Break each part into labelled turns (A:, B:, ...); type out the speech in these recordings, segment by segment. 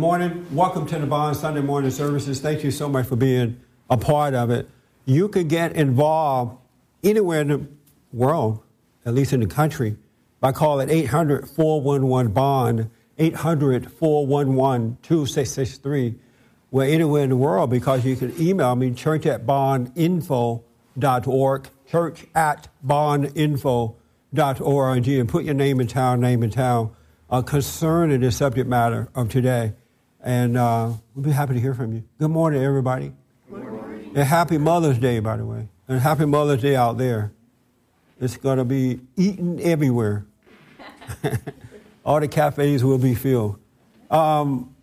A: Morning. Welcome to the Bond Sunday morning services. Thank you so much for being a part of it. You can get involved anywhere in the world, at least in the country, by calling 800 411 Bond, 800 411 2663. We're anywhere in the world because you can email me, church at bondinfo.org, church at bondinfo.org, and put your name in town, name in town, uh, concerning the subject matter of today. And uh, we'll be happy to hear from you. Good morning, everybody. Good morning. And happy Mother's Day, by the way. And happy Mother's Day out there. It's going to be eaten everywhere. All the cafes will be filled. Um,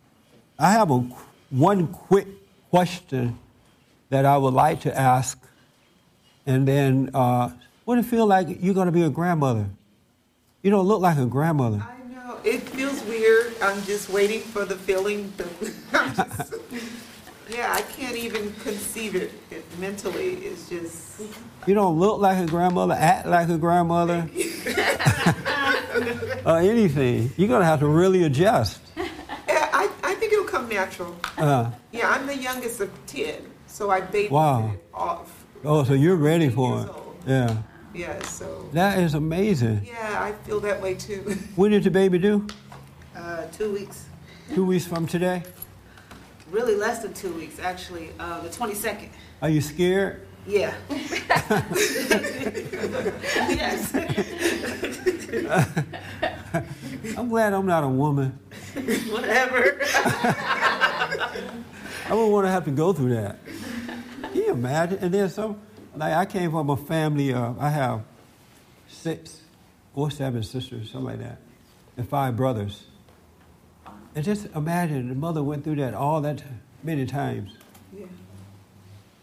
A: I have a, one quick question that I would like to ask. And then, uh, what do feel like you're going to be a grandmother? You don't look like a grandmother.
B: I know. It feels weird. I'm just waiting for the feeling. To, just, yeah, I can't even conceive it, it mentally. It's just.
A: You don't look like a grandmother, act like a grandmother, or anything. You're going to have to really adjust.
B: Yeah, I, I think it'll come natural.
A: Uh,
B: Yeah, I'm the youngest of 10, so I babied
A: Wow.
B: it off.
A: oh, so you're ready for it.
B: Old.
A: Yeah.
B: Yeah, so.
A: That is amazing.
B: Yeah, I feel that way too.
A: When did the baby do?
C: Uh, two weeks.
A: Two weeks from today?
C: Really less than two weeks, actually. Uh, the 22nd.
A: Are you scared?
C: Yeah. yes.
A: I'm glad I'm not a woman.
C: Whatever.
A: I wouldn't want to have to go through that. Can you imagine? And then some, like I came from a family of, I have six or seven sisters, something like that, and five brothers. And just imagine the mother went through that all that many times.
B: yeah.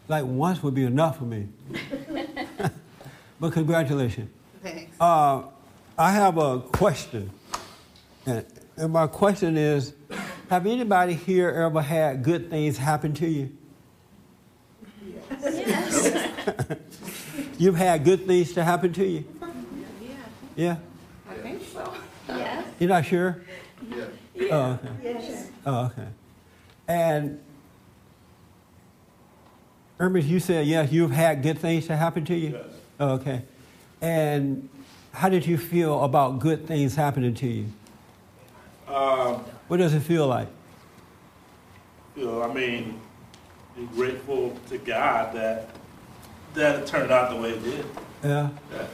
A: Like once would be enough for me. but congratulations.
C: Thanks.
A: Uh, I have a question. And, and my question is Have anybody here ever had good things happen to you? You've had good things to happen to you? Yeah?
B: I think so.
D: Yes.
A: You're not sure?
B: Yeah.
A: Oh, okay.
D: Yes.
A: Oh, okay. And Hermes, you said yes, you've had good things to happen to you?
E: Yes.
A: Oh, okay. And how did you feel about good things happening to you?
E: Um,
A: What does it feel like?
E: you know, I mean, be grateful to God that that it turned out the way it did.
A: Yeah.
E: Yeah.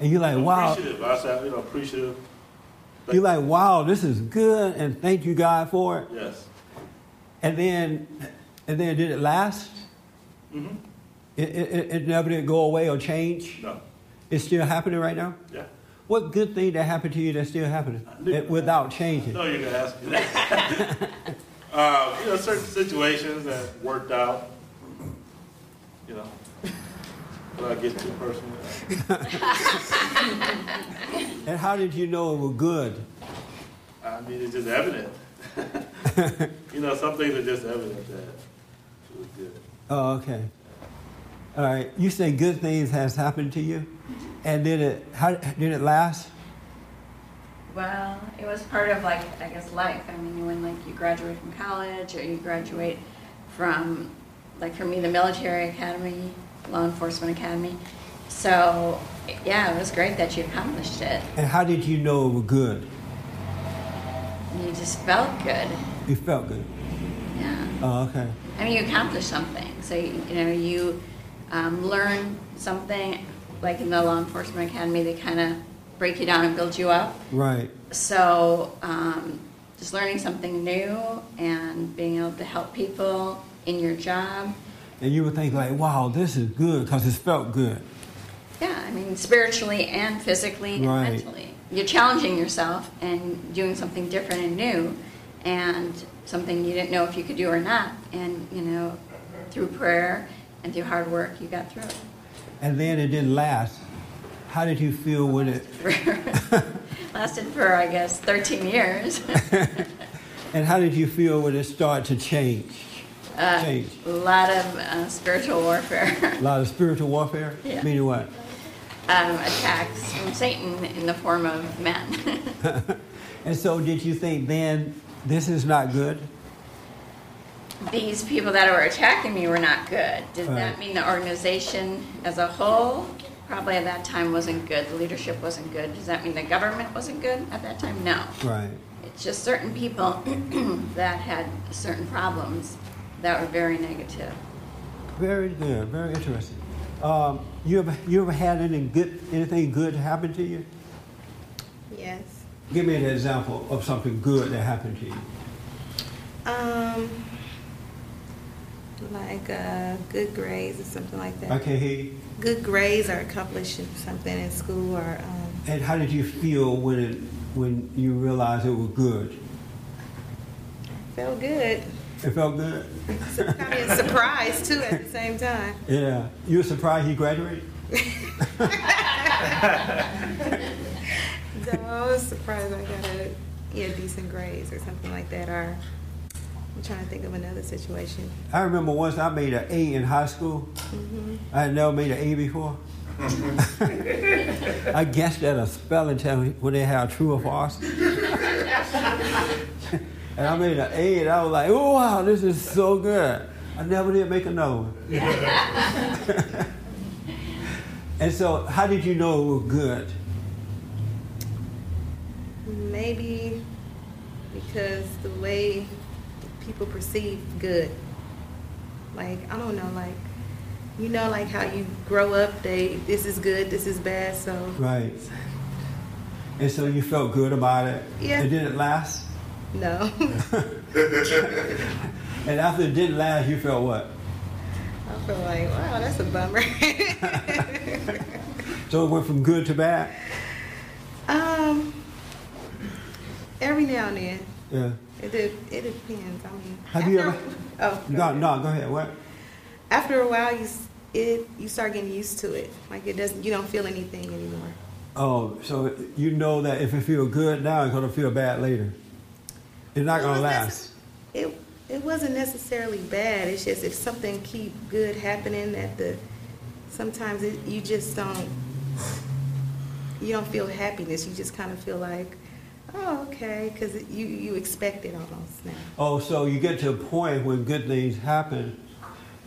A: And you're like,
E: I'm
A: wow.
E: Appreciative. I said, you know, appreciative.
A: You're like, wow, this is good, and thank you, God, for it.
E: Yes.
A: And then, and then, did it last?
E: Mm-hmm.
A: It, it, it never did go away or change.
E: No.
A: It's still happening right now.
E: Yeah.
A: What good thing that happened to you that's still happening it, without changing?
E: No, you're gonna ask me that. uh, you know, certain situations that worked out. You know, without getting too personal.
A: And how did you know it was good?
E: I mean, it's just evident. you know, some things are just evident that it was good.
A: Oh, okay. All right. You say good things has happened to you, and did it? How did it last?
D: Well, it was part of like I guess life. I mean, when like you graduate from college or you graduate from like for me the military academy, law enforcement academy. So yeah, it was great that you accomplished it.
A: And how did you know it was good?
D: You just felt good.
A: You felt good.
D: Yeah.
A: Oh, okay.
D: I mean, you accomplished something. So you, you know you um, learn something. Like in the law enforcement academy, they kind of break you down and build you up.
A: Right.
D: So, um, just learning something new and being able to help people in your job.
A: And you would think like, wow, this is good because it felt good.
D: Yeah, I mean, spiritually and physically and
A: Right.
D: mentally. You're challenging yourself and doing something different and new and something you didn't know if you could do or not. And, you know, through prayer and through hard work, you got through it.
A: And then it didn't last. How did you feel when it?
D: Lasted for, I guess, 13 years.
A: And how did you feel when it started to change?
D: Uh,
A: Change.
D: a lot of uh, spiritual warfare.
A: A lot of spiritual warfare.
D: Yeah.
A: Meaning what?
D: um, attacks from Satan in the form of men.
A: And so, did you think then this is not good?
D: these people that were attacking me were not good. Does
A: Right.
D: that mean the organization as a whole probably at that time wasn't good? The leadership wasn't good. Does that mean the government wasn't good at that time? No.
A: Right.
D: It's just certain people that had certain problems that were very negative.
A: Very good. Very interesting. Um, you ever you ever had any good anything good happen to you?
C: Yes.
A: Give me an example of something good that happened to you.
C: Um, like uh, good grades or something like that.
A: Okay. can't hear you.
C: Good grades or accomplishing something in school or um,
A: And how did you feel when it when you realized it was good?
C: I felt good.
A: It felt good.
C: Kind of a surprise too at the same time.
A: Yeah. You were surprised he graduated?
C: So I was surprised I got a yeah decent grades or something like that. Or I'm trying to think of another situation.
A: I remember once I made an A in high school. Mm-hmm. I had never made an A before. I guessed at a spelling test when they had true or false. and I made an A, and I was like, "Oh wow, this is so good." I never did make another one. and so, how did you know it was good?
C: Maybe because the way people perceive good. Like, I don't know, like, you know, like how you grow up, they, this is good, this is bad, so.
A: Right. And so you felt good about it.
C: Yeah.
A: It didn't last.
C: No.
A: And after it didn't last, you felt what?
C: I feel like, wow, that's a bummer.
A: So it went from good to bad.
C: um, every now and then.
A: Yeah.
C: It, de- it depends. I mean,
A: Have you ever-
C: Oh, go
A: No,
C: ahead.
A: no, go ahead. What?
C: After a while, you it you start getting used to it. Like it doesn't. You don't feel anything anymore.
A: Oh, so you know that if it feels good now, it's gonna feel bad later. It's not gonna
C: it's
A: last.
C: It it wasn't necessarily bad. It's just if something keep good happening at the sometimes it, you just don't you don't feel happiness. You just kind of feel like oh okay because you you expect it almost now.
A: Oh, so you get to a point when good things happen,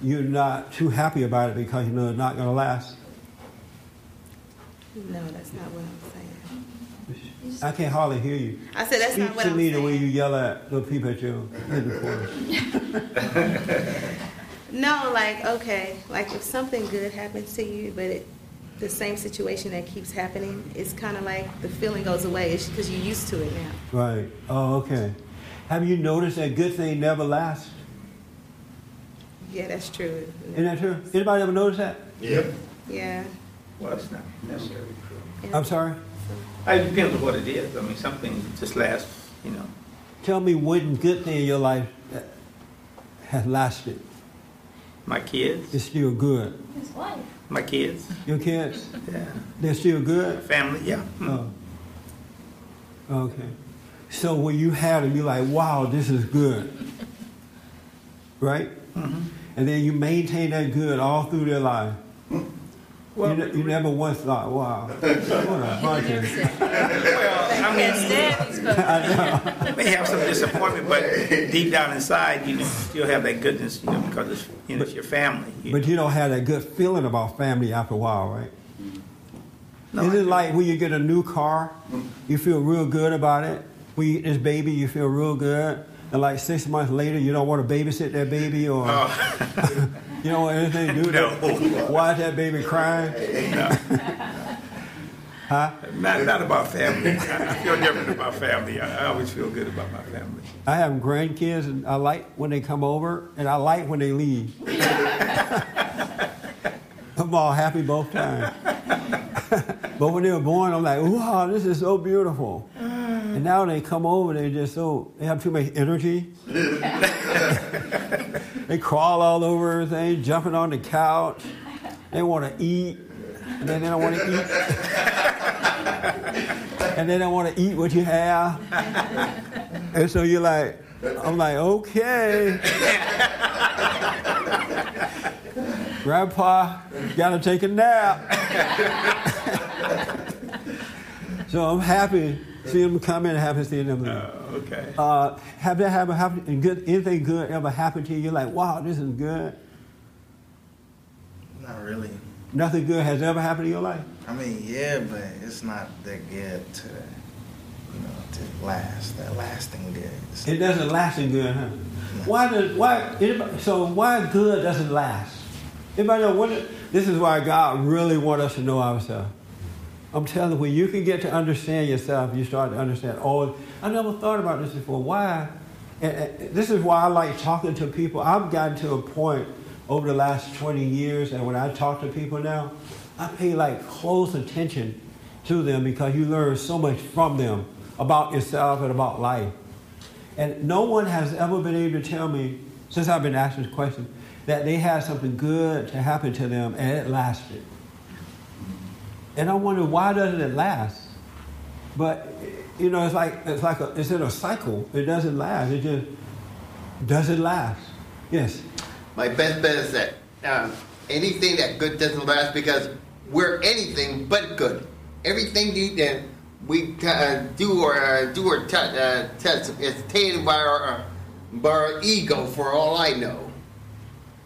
A: you're not too happy about it because you know it's not gonna last.
C: No, that's not what I'm saying.
A: I can't hardly hear you.
C: I said that's
A: Speak
C: not what
A: to
C: I'm
A: me the way you yell at the people at your headquarters.
C: No, like okay, like if something good happens to you, but it, the same situation that keeps happening, it's kind of like the feeling goes away. It's because you're used to it now.
A: Right. Oh, okay. Have you noticed that good thing never lasts?
C: Yeah, that's true.
A: Isn't that true? Anybody ever notice that?
F: Yep.
C: Yeah.
F: Well, it's not necessarily true.
A: I'm sorry.
F: It depends on what it is. I mean, something just lasts, you know.
A: Tell me one good thing in your life that has lasted.
F: My kids,
A: It's still good.
D: His wife.
F: my kids,
A: Your kids,
F: yeah.
A: they're still good.
F: Family, yeah. Mm.
A: Oh. Okay. So when you have them, you're like, wow, this is good. Right?
F: Mhm.
A: And then you maintain that good all through their life.
F: Well,
A: you, ne- you never once thought, wow, what a bunch of.
F: well, I mean,
D: Instead,
F: you may have some disappointment, but deep down inside, you know, still have that goodness, you know, because it's, you know, it's your family. You-
A: But you don't have that good feeling about family after a while, right?
F: No,
A: Is
F: I
A: it like when you get a new car, you feel real good about it? When you get this baby, you feel real good. And like six months later, you don't want to babysit that baby or
F: Oh,
A: you don't want anything to do with
F: No.
A: it. Watch that baby crying. Huh?
F: not, not about family. I I feel different about family. I, I always feel good about my family.
A: I have grandkids, and I like when they come over, and I like when they leave. I'm all happy both times. but when they were born, I'm like, wow, this is so beautiful. And now they come over, they just so they have too much energy. They crawl all over everything, jumping on the couch. They want to eat, and then they don't want to eat. and they don't want to eat what you have. And so you're like, I'm like, okay. Grandpa, gotta take a nap. so I'm happy See them come in and haven't seen them.
F: Oh, okay.
A: Uh, have that ever happened? Good, anything good ever happened to you? You're like, wow, this is good.
G: Not really.
A: Nothing good has ever happened in your life.
G: I mean, yeah, but it's not that good to, you know, to last. That lasting good. It's-
A: It doesn't last in good, huh? Why does why? Anybody, so why good doesn't last? Anybody know what? This is why God really wants us to know ourselves. I'm telling you, when you can get to understand yourself, you start to understand. Oh, I never thought about this before. Why? And, and this is why I like talking to people. I've gotten to a point over the last 20 years, and when I talk to people now, I pay like close attention to them because you learn so much from them about yourself and about life. And no one has ever been able to tell me, since I've been asked this question, that they had something good to happen to them and it lasted. And I wonder why doesn't it last? But you know, it's like it's like a, it's in a cycle. It doesn't last. It just doesn't last. Yes.
H: My best bet is that um, anything that good doesn't last because we're anything but good. Everything that we uh, do or uh, do or t- uh, test is tainted by our, uh, by our ego. For all I know,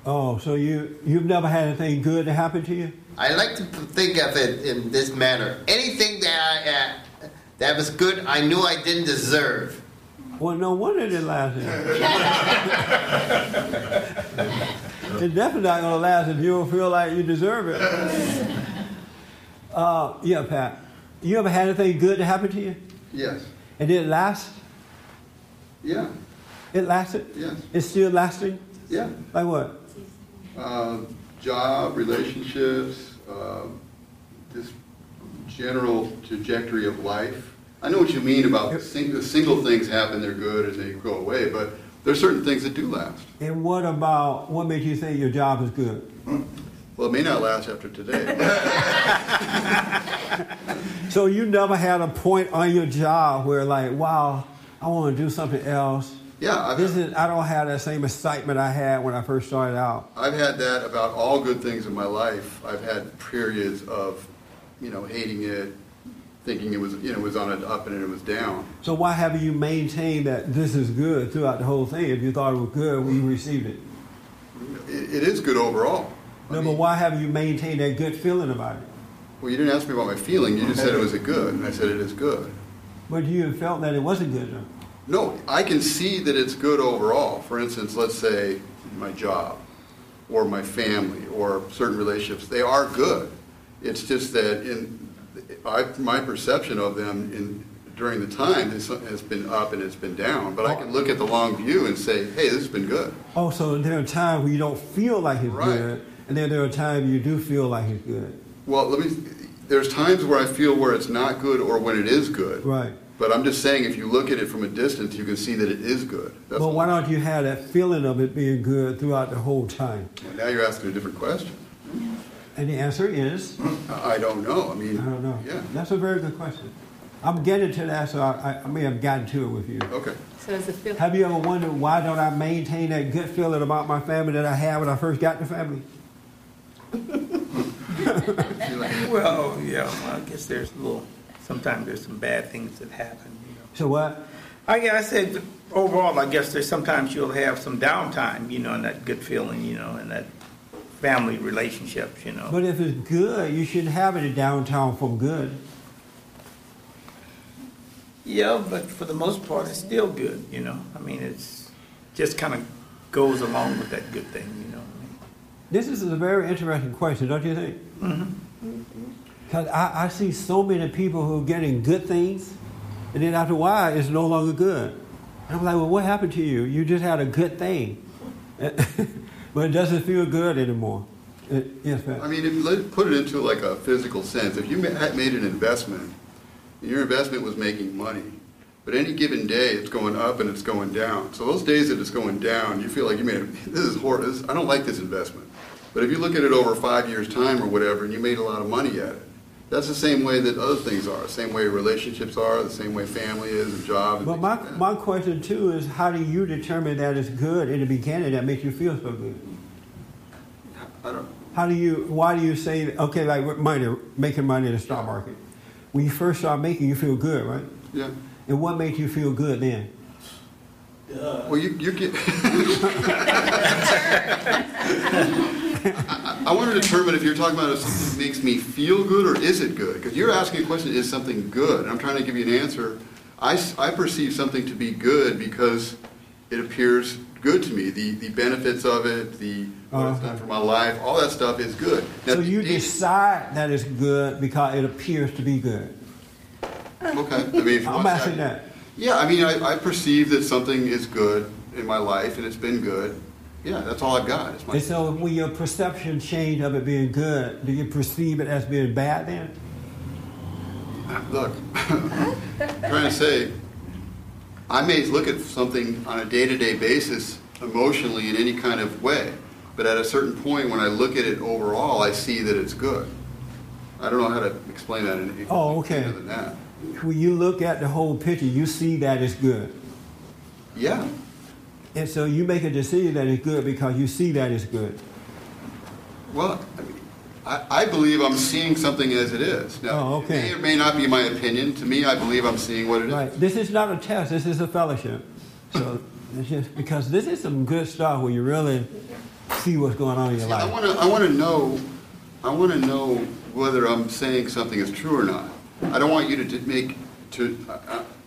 A: Oh, so you you've never had anything good to happen to you?
H: I like to think of it in this manner: anything that I, uh, that was good, I knew I didn't deserve.
A: Well, no wonder last. then. it's definitely not going to last if you don't feel like you deserve it. Uh, yeah, Pat. You ever had anything good to happen to you?
I: Yes.
A: And did it last?
I: Yeah.
A: It lasted?
I: Yes.
A: It's still lasting?
I: Yeah.
A: Like what?
I: Uh, job, relationships, uh, this general trajectory of life. I know what you mean about the, sing- the single things happen, they're good, and they go away, but there's certain things that do last.
A: And what about what makes you think your job is good?
I: Well, it may not last after today.
A: So you never had a point on your job where like, wow, I want to do something else.
I: Yeah, I've,
A: This is I don't have that same excitement I had when I first started out.
I: I've had that about all good things in my life. I've had periods of, you know, hating it, thinking it was, you know, it was on an up and it was down.
A: So why haven't you maintained that this is good throughout the whole thing? If you thought it was good when you received it,
I: It, it is good overall. I
A: no, but why haven't you maintained that good feeling about it?
I: Well, you didn't ask me about my feeling. You just said it was a good, and I said it is good.
A: But you felt that it wasn't good though.
I: No, I can see that it's good overall. For instance, let's say my job, or my family, or certain relationships. They are good. It's just that in I, my perception of them in during the time has, has been up and it's been down. But I can look at the long view and say, hey, this has been good.
A: Oh, so there are times where you don't feel like it's
I: Right.
A: good, and then there are times you do feel like it's good.
I: Well, let me. There's times where I feel where it's not good or when it is good.
A: Right.
I: But I'm just saying, if you look at it from a distance, you can see that it is good. That's
A: But why don't you have that feeling of it being good throughout the whole time?
I: Well, now you're asking a different question.
A: And the answer is,
I: I don't know. I mean,
A: I don't know.
I: Yeah.
A: That's a very good question. I'm getting to that, so I, I may have gotten to it with you.
I: Okay.
C: So is it feel?
A: Have you ever wondered why don't I maintain that good feeling about my family that I had when I first got the family?
F: Well, yeah, well, I guess there's a little, sometimes there's some bad things that happen, you know.
A: So what?
F: I guess I said overall, I guess there's sometimes you'll have some downtime, you know, and that good feeling, you know, and that family relationships, you know.
A: But if it's good, you shouldn't have it in downtown from good.
F: Yeah, but for the most part, it's still good, you know. I mean, it's just kind of goes along with that good thing, you know.
A: This is a very interesting question, don't you think? Mm-hmm. Mm-hmm. Because I, I see so many people who are getting good things, and then after a while, it's no longer good. And I'm like, well, what happened to you? You just had a good thing, but it doesn't feel good anymore. It, yes, Pat.
I: I mean, if, let's put it into like a physical sense. If you had made an investment, and your investment was making money, but any given day it's going up and it's going down. So those days that it's going down, you feel like you made this is horrible. I don't like this investment. But if you look at it over five years' time or whatever, and you made a lot of money at it, that's the same way that other things are. The same way relationships are. The same way family is, and job. And
A: But my,
I: like
A: my question too is how do you determine that it's good in the beginning that makes you feel so good?
I: I don't.
A: How do you, why do you say, okay, like money, making money in the stock market? When you first start making, you feel good, right?
I: Yeah.
A: And what makes you feel good then?
I: Well, you, you get. I, I want to determine if you're talking about if something makes me feel good or is it good? Because you're asking a question, is something good? And I'm trying to give you an answer. I, I perceive something to be good because it appears good to me. The, the benefits of it, the what it's done
A: Uh-huh.
I: for my life, all that stuff is good. Now,
A: So you
I: the-
A: decide that it's good because it appears to be good.
I: Okay. I mean, if you
A: I'm asking that.
I: Yeah, I mean, I, I perceive that something is good in my life and it's been good. Yeah, that's all I've got.
A: And so when your perception change of it being good, do you perceive it as being bad then?
I: look, I'm trying to say, I may look at something on a day-to-day basis emotionally in any kind of way, but at a certain point, when I look at it overall, I see that it's good. I don't know how to explain that in
A: Oh, okay.
I: other than that.
A: When you look at the whole picture, you see that it's good.
I: Yeah,
A: And so you make a decision that is good because you see that it's good.
I: well, I, mean, I, I believe I'm seeing something as it is. Now,
A: Oh, okay.
I: it may or may not be my opinion. To me, I believe I'm seeing what it is.
A: Right. This is not a test. This is a fellowship. So it's just because this is some good stuff where you really see what's going on in your
I: See, I
A: life.
I: want to, I want to know, I want to know whether I'm saying something is true or not. I don't want you to make, to,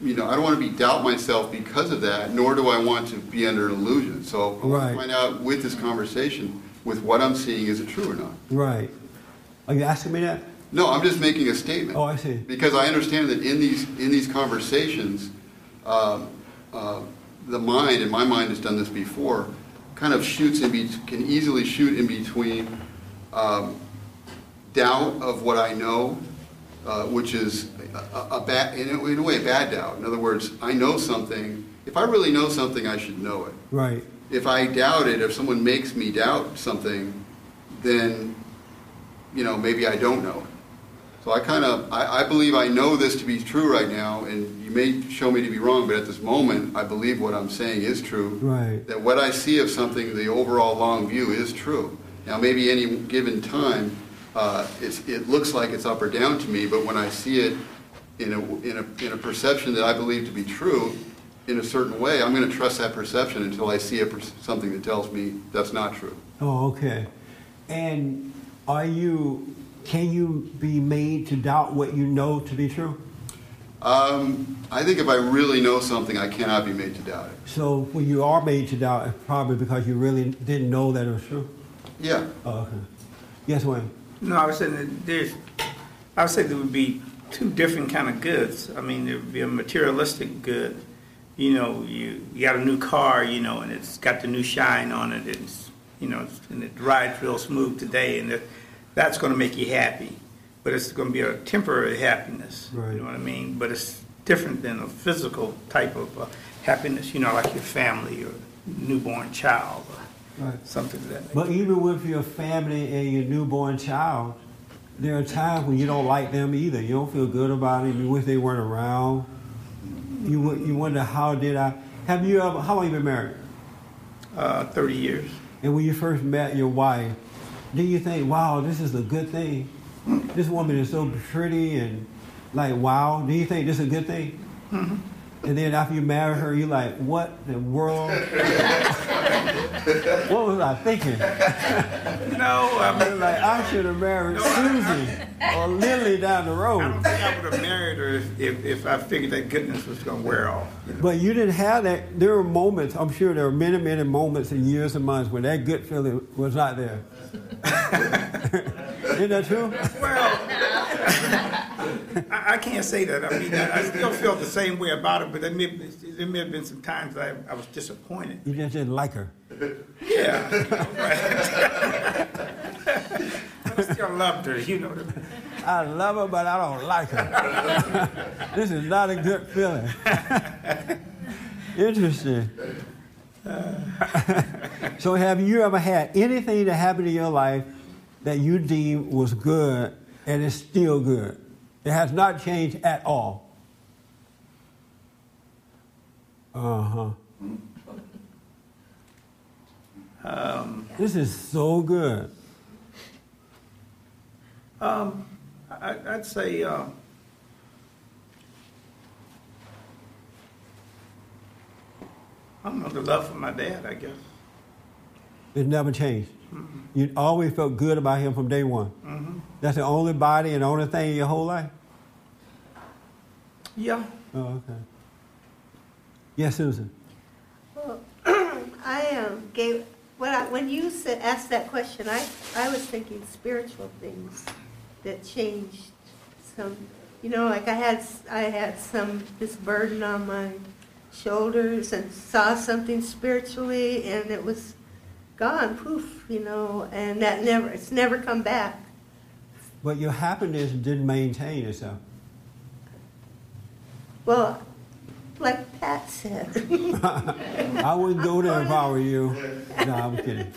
I: you know, I don't want to be doubt myself because of that, nor do I want to be under an illusion. So I want
A: Right.
I: to find out with this conversation, with what I'm seeing, is it true or not?
A: Right. Are you asking me that?
I: No, I'm just making a statement.
A: Oh, I see.
I: Because I understand that in these, in these conversations, um, uh, the mind, and my mind has done this before, kind of shoots in, be- can easily shoot in between um, doubt of what I know, uh, which is a, a, a bad, in a, in a way, a bad doubt. In other words, I know something. If I really know something, I should know it.
A: Right.
I: If I doubt it, if someone makes me doubt something, then, you know, maybe I don't know it. So I kind of, I, I believe I know this to be true right now, and you may show me to be wrong, but at this moment, I believe what I'm saying is true.
A: Right.
I: That what I see of something, the overall long view is true. Now, maybe any given time, uh, it's, it looks like it's up or down to me, but when I see it in a, in a, in a perception that I believe to be true, in a certain way, I'm going to trust that perception until I see a, per- something that tells me that's not true.
A: Oh, okay. And are you, can you be made to doubt what you know to be true?
I: Um, I think if I really know something, I cannot be made to doubt it.
A: So when you are made to doubt, it's probably because you really didn't know that it was true?
I: Yeah.
A: Oh, okay. Yes, Wayne?
F: No, I was saying that there's, I would say there would be two different kind of goods. I mean, there would be a materialistic good. You know, you, you got a new car, you know, and it's got the new shine on it, and it's, you know, and it rides real smooth today, and that, that's going to make you happy. But it's going to be a temporary happiness.
A: Right.
F: You know what I mean? But it's different than a physical type of uh, happiness, you know, like your family or newborn child or
A: Right.
F: something that.
A: But even with your family and your newborn child, there are times when you don't like them either. You don't feel good about it. You wish they weren't around. You you wonder how did I? Have you ever? How long you been married?
F: Uh, 30 years.
A: And when you first met your wife, do you think, wow, this is a good thing? This woman is so pretty and like, wow. Do you think this is a good thing? And then after you marry her, you're like, what in the world? what was I thinking?
F: No, I mean,
A: Like, I should have married Susie or Lily down the road.
F: I
A: road.
F: don't think I would have married her if, if, if I figured that goodness was going to wear off. you know.
A: But you didn't have that. There were moments, I'm sure there were many, many moments and years and months when that good feeling was not there. Isn't that true?
F: Well, I, I can't say that. I mean, I, I still feel the same way about it, but there may, there may have been some times I, I was disappointed.
A: You just didn't like her.
F: Yeah, right. I still loved her, you know.
A: I love her, but I don't like her. this is not a good feeling. Interesting. so, have you ever had anything that happened in your life that you deem was good and is still good? It has not changed at all. Uh-huh.
F: Um,
A: this is so good.
F: Um, I, would say um, uh, I don't know the love for my dad. I guess
A: it never changed. Mm-hmm. You always felt good about him from day one.
F: Mm-hmm.
A: That's the only body and only thing in your whole life.
F: Yeah.
A: Oh, okay. Yes, Susan.
J: Well, I um, gave, when, I, when you said, asked that question, I, I was thinking spiritual things that changed some, you know, like I had, s- I had some, this burden on my shoulders and saw something spiritually and it was gone, poof, you know, and that never, it's never come back.
A: But your happiness didn't maintain itself.
J: Well, like Pat said.
A: I wouldn't go there if I were you. No, I'm kidding.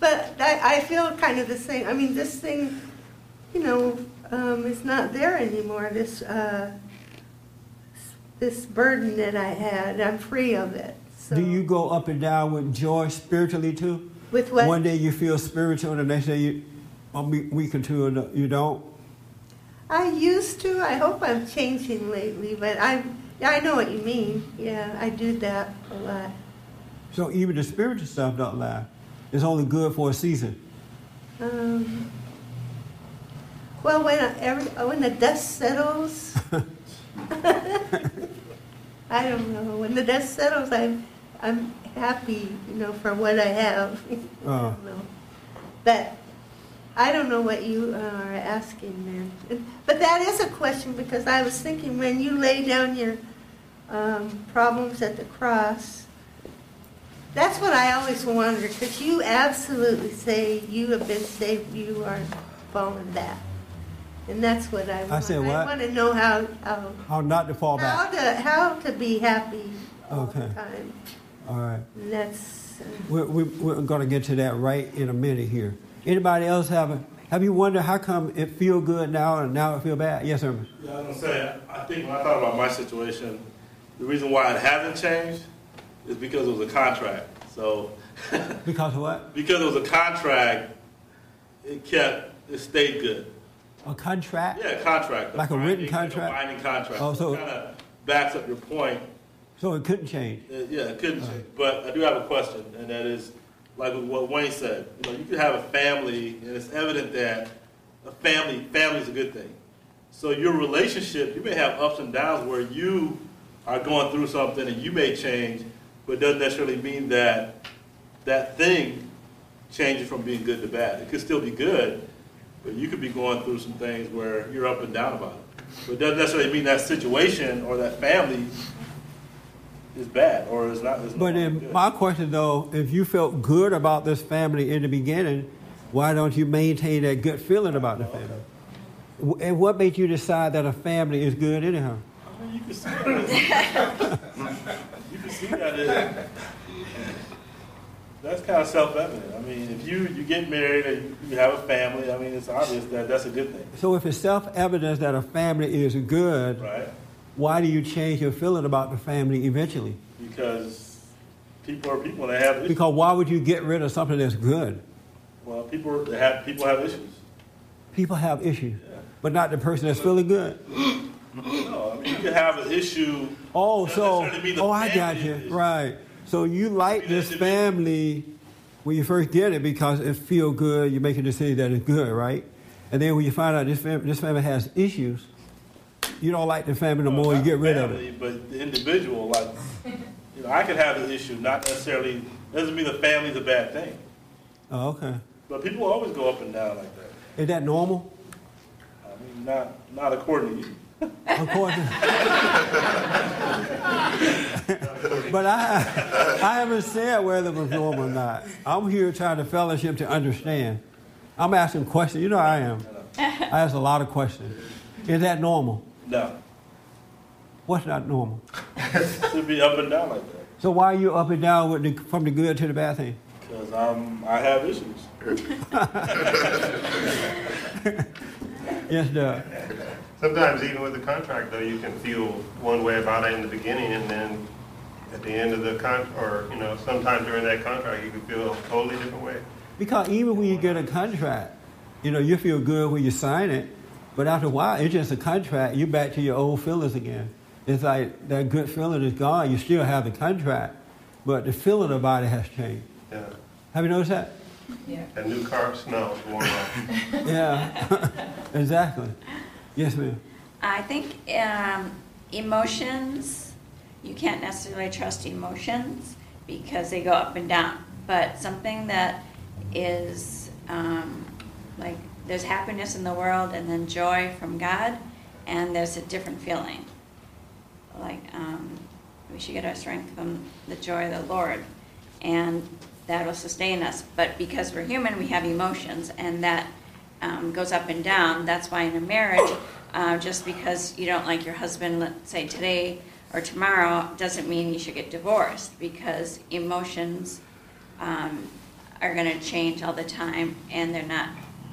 J: But I, I feel kind of the same. I mean, this thing, you know, um, is not there anymore. This uh, this burden that I had, I'm free of it. So
A: Do you go up and down with joy spiritually too?
J: with what?
A: One day you feel spiritual, and the next day you, a week week or two, you don't.
J: I used to. I hope I'm changing lately, but I I know what you mean. Yeah, I do that a lot.
A: So even the spiritual stuff don't last. It's only good for a season.
J: Um, well, when every, when the dust settles, I don't know. When the dust settles, I'm I'm happy, you know, for what I have. I
A: Uh,
J: don't know. But I don't know what you are asking, man. But that is a question because I was thinking when you lay down your um, problems at the cross. That's what I always wonder because you absolutely say you have been saved, you aren't falling back. And that's what I want.
A: said what?
J: I want to know how, how,
A: how not to fall
J: how,
A: back.
J: to, how to be happy all the
A: Okay.
J: time.
A: All right.
J: And that's. Uh,
A: we're, we're going to get to that right in a minute here. Anybody else have a, have you wondered how come it feel good now and now it feel bad? Yes, sir.
E: Yeah, I was gonna say, I think when I thought about my situation, the reason why it hasn't changed is because it was a contract. So,
A: Because of what?
E: because it was a contract, it kept, it stayed good.
A: A contract?
E: Yeah, a contract.
A: Like a written
E: binding-
A: contract?
E: A binding contract.
A: Oh, so-
E: It kind of backs up your point.
A: So it couldn't change.
E: Uh, Yeah, it couldn't change. But I do have a question, and that is, like what Wayne said, you know, you could have a family, and it's evident that a family, family is a good thing. So your relationship, you may have ups and downs where you are going through something and you may change, but it doesn't necessarily mean that that thing changes from being good to bad. It could still be good, but you could be going through some things where you're up and down about it. But it doesn't necessarily mean that situation or that family is bad or is not. Is
A: But
E: good.
A: my question though, if you felt good about this family in the beginning, why don't you maintain that good feeling about the family? And what made you decide that a family is good anyhow?
E: I mean, you can see that. you can see that. It, that's kind of self-evident. I mean, if you you get married and you have a family, I mean, it's obvious that that's a good thing,
A: So if it's self-evident that a family is good,
E: right?
A: Why do you change your feeling about the family eventually?
E: Because people are people and they have issues.
A: Because why would you get rid of something that's good?
E: Well, people have people have issues.
A: People have issues,
E: Yeah.
A: but not the person that's feeling good.
E: No, I mean, you can have an issue.
A: Oh, so
E: necessarily mean the
A: oh, I got you
E: is-
A: right. So you like this family when you first get it because it feel good. You make a decision that it's good, right? And then when you find out this family, this family has issues, you don't like the family no
E: Well,
A: more. You get rid
E: family,
A: of it.
E: But the individual, like, you know, I could have an issue, not necessarily, doesn't mean the family's a bad thing.
A: Oh, okay.
E: But people always go up and down like that.
A: Is that normal?
E: I mean, not, not according to you.
A: Course. but I, I haven't said whether it was normal or not. I'm here trying to fellowship to understand. I'm asking questions. You know I am. I ask a lot of questions. Is that normal?
E: No,
A: What's not normal?
E: should be up and down like that.
A: So why are you up and down with the, from the good to the bad thing?
E: Because I'm, I have issues.
A: Yes, Doug.
K: Sometimes even with the contract, though, you can feel one way about it in the beginning, and then at the end of the con, or, you know, sometime during that contract, you can feel a totally different way.
A: Because even when you get a contract, you know, you feel good when you sign it, but after a while, it's just a contract. You're back to your old feelings again. It's like that good feeling is gone. You still have the contract, but the feeling about it has changed.
K: Yeah.
A: Have you noticed that?
D: Yeah.
K: That new car smells warm up.
A: Yeah, exactly. Yes, ma'am.
D: I think um, emotions, you can't necessarily trust emotions because they go up and down. But something that is um, like there's happiness in the world and then joy from God, and there's a different feeling. Like um, we should get our strength from the joy of the Lord, and that will sustain us. But because we're human, we have emotions, and that um, goes up and down. That's why in a marriage, uh, just because you don't like your husband, let's say today or tomorrow, doesn't mean you should get divorced because emotions um, are going to change all the time and they're not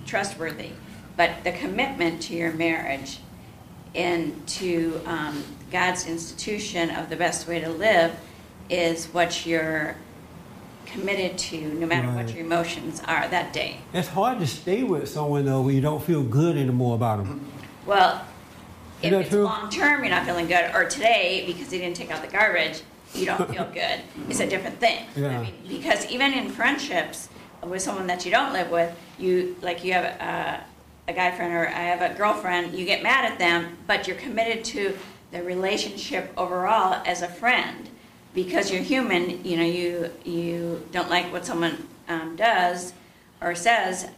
D: trustworthy. But the commitment to your marriage and to um, God's institution of the best way to live is what you're committed to, no matter what your emotions are that day.
A: It's hard to stay with someone though when you don't feel good anymore about them.
D: Well, if
A: Isn't that
D: it's
A: true?
D: long term, you're not feeling good, or today because they didn't take out the garbage, you don't feel good. It's a different thing. I
A: Yeah.
D: mean, because even in friendships with someone that you don't live with, you like you have a, a guy friend or I have a girlfriend, you get mad at them, but you're committed to the relationship overall as a friend because you're human. You know, you you don't like what someone um, does or says,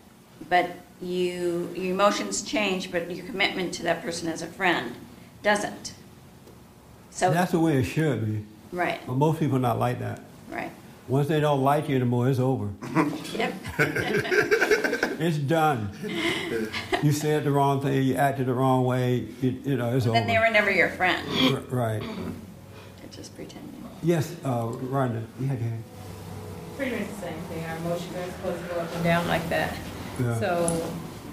D: but you your emotions change, but your commitment to that person as a friend doesn't. So
A: That's the way it should be.
D: right,
A: But most people not like that.
D: Right,
A: Once they don't like you anymore, it's over.
D: yep,
A: It's done. you said the wrong thing, you acted the wrong way, you, you know, it's over.
D: then they were never your friend.
A: R- Right.
D: They're just pretending.
A: Yes, uh, Rhonda, you had your hand.
L: Pretty much the same thing. Our emotions are supposed to go up and down like that.
A: Yeah.
L: So,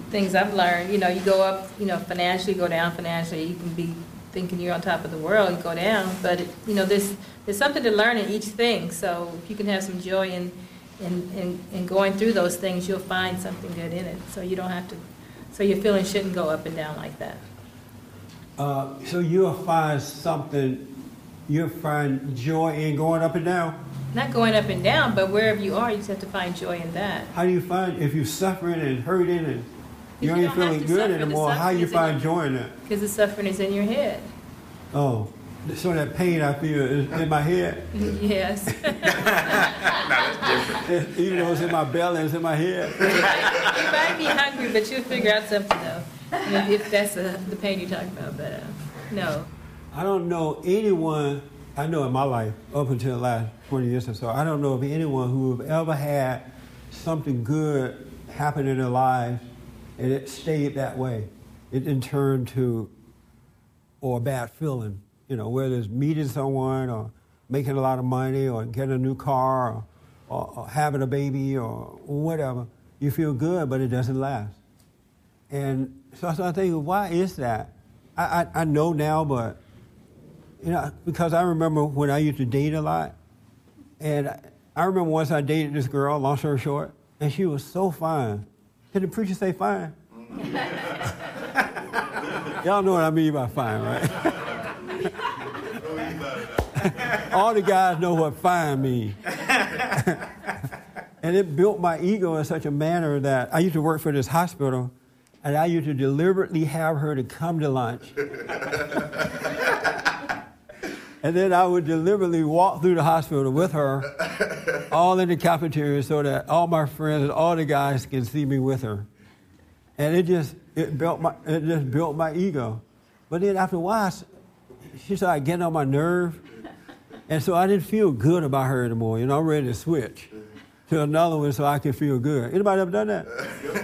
L: things I've learned, you know, you go up, you know, financially, go down financially. You can be thinking you're on top of the world, you go down. But, it- you know, there's, there's something to learn in each thing. So, if you can have some joy in, in, in, in going through those things, you'll find something good in it. So, you don't have to, so your feelings shouldn't go up and down like that.
A: Uh, so you'll find something, you'll find joy in going up and down.
L: Not going up and down, but wherever you are, you just have to find joy in that.
A: How do you find if you're suffering and hurting and you
L: You
A: ain't
L: don't have
A: feeling good anymore? How you find
L: your-
A: joy in that?
L: Because the suffering is in your head.
A: Oh, so that pain I feel is in my head,
L: Yes. Now that's different.
A: even though it's in my belly, it's in my head.
L: You might be hungry, but you'll figure out something though. I if that's the, the pain you're talking about, but uh, no.
A: I don't know anyone I know in my life up until the last 20 years or so. I don't know of anyone who have ever had something good happen in their lives and it stayed that way. It didn't turn to or a bad feeling. You know, whether it's meeting someone or making a lot of money or getting a new car or, or, or having a baby or whatever. You feel good, but it doesn't last. And so I started thinking, why is that? I, I, I know now, but you know, because I remember when I used to date a lot, and I, I remember once I dated this girl, long story short, and she was so fine. Did the preacher say fine? Y'all know what I mean by fine, right? All the guys know what fine means. and it built my ego in such a manner that I used to work for this hospital, and I used to deliberately have her to come to lunch. and then I would deliberately walk through the hospital with her, all in the cafeteria, so that all my friends and all the guys can see me with her. And it just it built my it just built my ego. But then after a while, she started getting on my nerve, and so I didn't feel good about her anymore. You know, I'm ready to switch to another one so I can feel good. Anybody ever done that?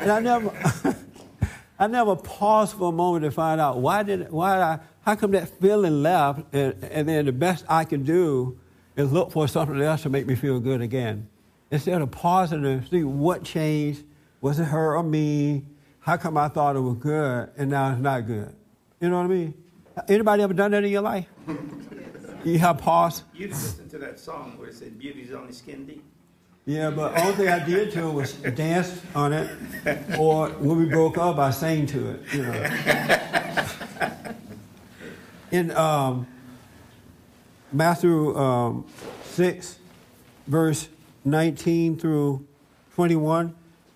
A: And I never, I never paused for a moment to find out why did why I how come that feeling left, and, and then the best I can do is look for something else to make me feel good again, instead of pausing to see what changed. Was it her or me? How come I thought it was good and now it's not good? You know what I mean? Anybody ever done that in your life? You have paused?
F: You listened to that song where it said beauty's only skin deep?
A: Yeah, but all thing I did to it was dance on it, or when we broke up, I sang to it. You know. In um, Matthew um, six verse 19 through 21,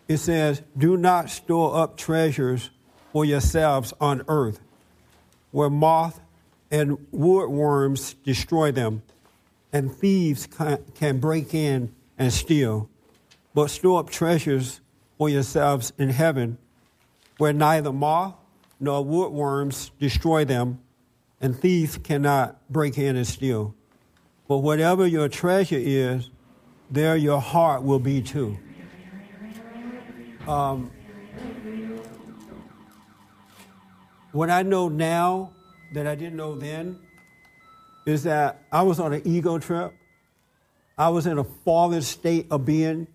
A: it says, Do not store up treasures for yourselves on earth, where moth and woodworms destroy them, and thieves can break in and steal. But store up treasures for yourselves in heaven, where neither moth nor woodworms destroy them, and thieves cannot break in and steal. But whatever your treasure is, there your heart will be too. Um, what I know now that I didn't know then is that I was on an ego trip. I was in a fallen state of being.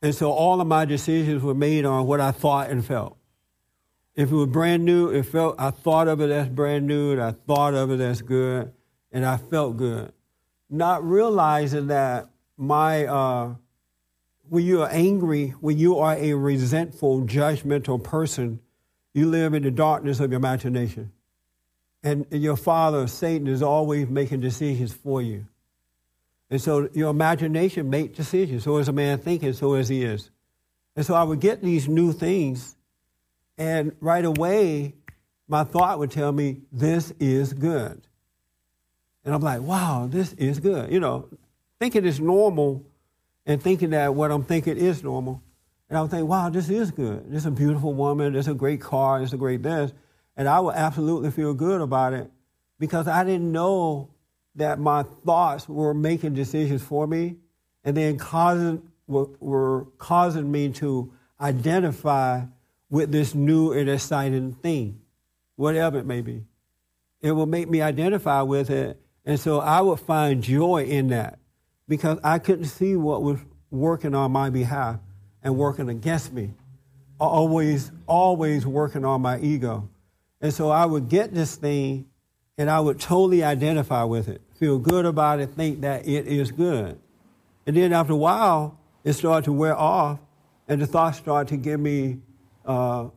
A: And so all of my decisions were made on what I thought and felt. If it was brand new, it felt I thought of it as brand new and I thought of it as good and I felt good. Not realizing that my uh, when you are angry, when you are a resentful, judgmental person, you live in the darkness of your imagination. And your father, Satan, is always making decisions for you. And so your imagination makes decisions. So is a man thinking, so as he is. And so I would get these new things, and right away, my thought would tell me, this is good. And I'm like, wow, this is good. You know, thinking it's normal and thinking that what I'm thinking is normal. And I would think, wow, this is good. This is a beautiful woman. This is a great car. This is a great this. And I would absolutely feel good about it because I didn't know that my thoughts were making decisions for me and then causing, were, were causing me to identify with this new and exciting thing, whatever it may be. It will make me identify with it. And so I would find joy in that because I couldn't see what was working on my behalf and working against me. Always, always working on my ego. And so I would get this thing and I would totally identify with it, feel good about it, think that it is good. And then after a while, it started to wear off, and the thoughts started to give me uh,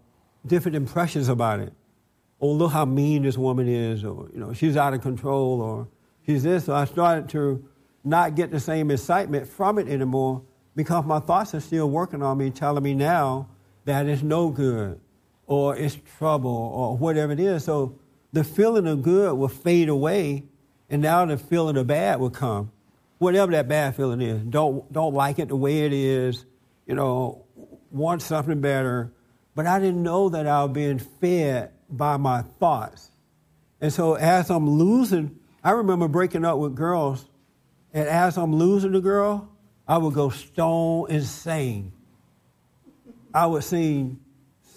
A: different impressions about it. Oh, look how mean this woman is, or you know, she's out of control, or she's this. So I started to not get the same excitement from it anymore because my thoughts are still working on me, telling me now that it's no good or it's trouble or whatever it is. So the feeling of good will fade away, and now the feeling of bad will come. Whatever that bad feeling is, don't don't like it the way it is. You know, want something better. But I didn't know that I was being fed by my thoughts. And so as I'm losing, I remember breaking up with girls and as I'm losing the girl, I would go stone insane. I would sing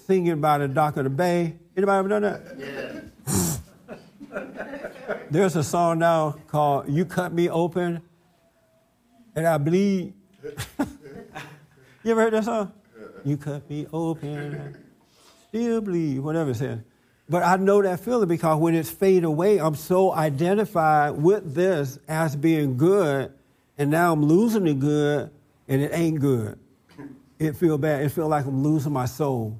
A: singing by the dock of the bay. Anybody ever done that? Yeah. There's a song now called You Cut Me Open and I Bleed. you ever heard that song? You cut me open, still bleed, whatever it says. But I know that feeling because when it's fade away, I'm so identified with this as being good, and now I'm losing the good, and it ain't good. It feel bad. It feel like I'm losing my soul.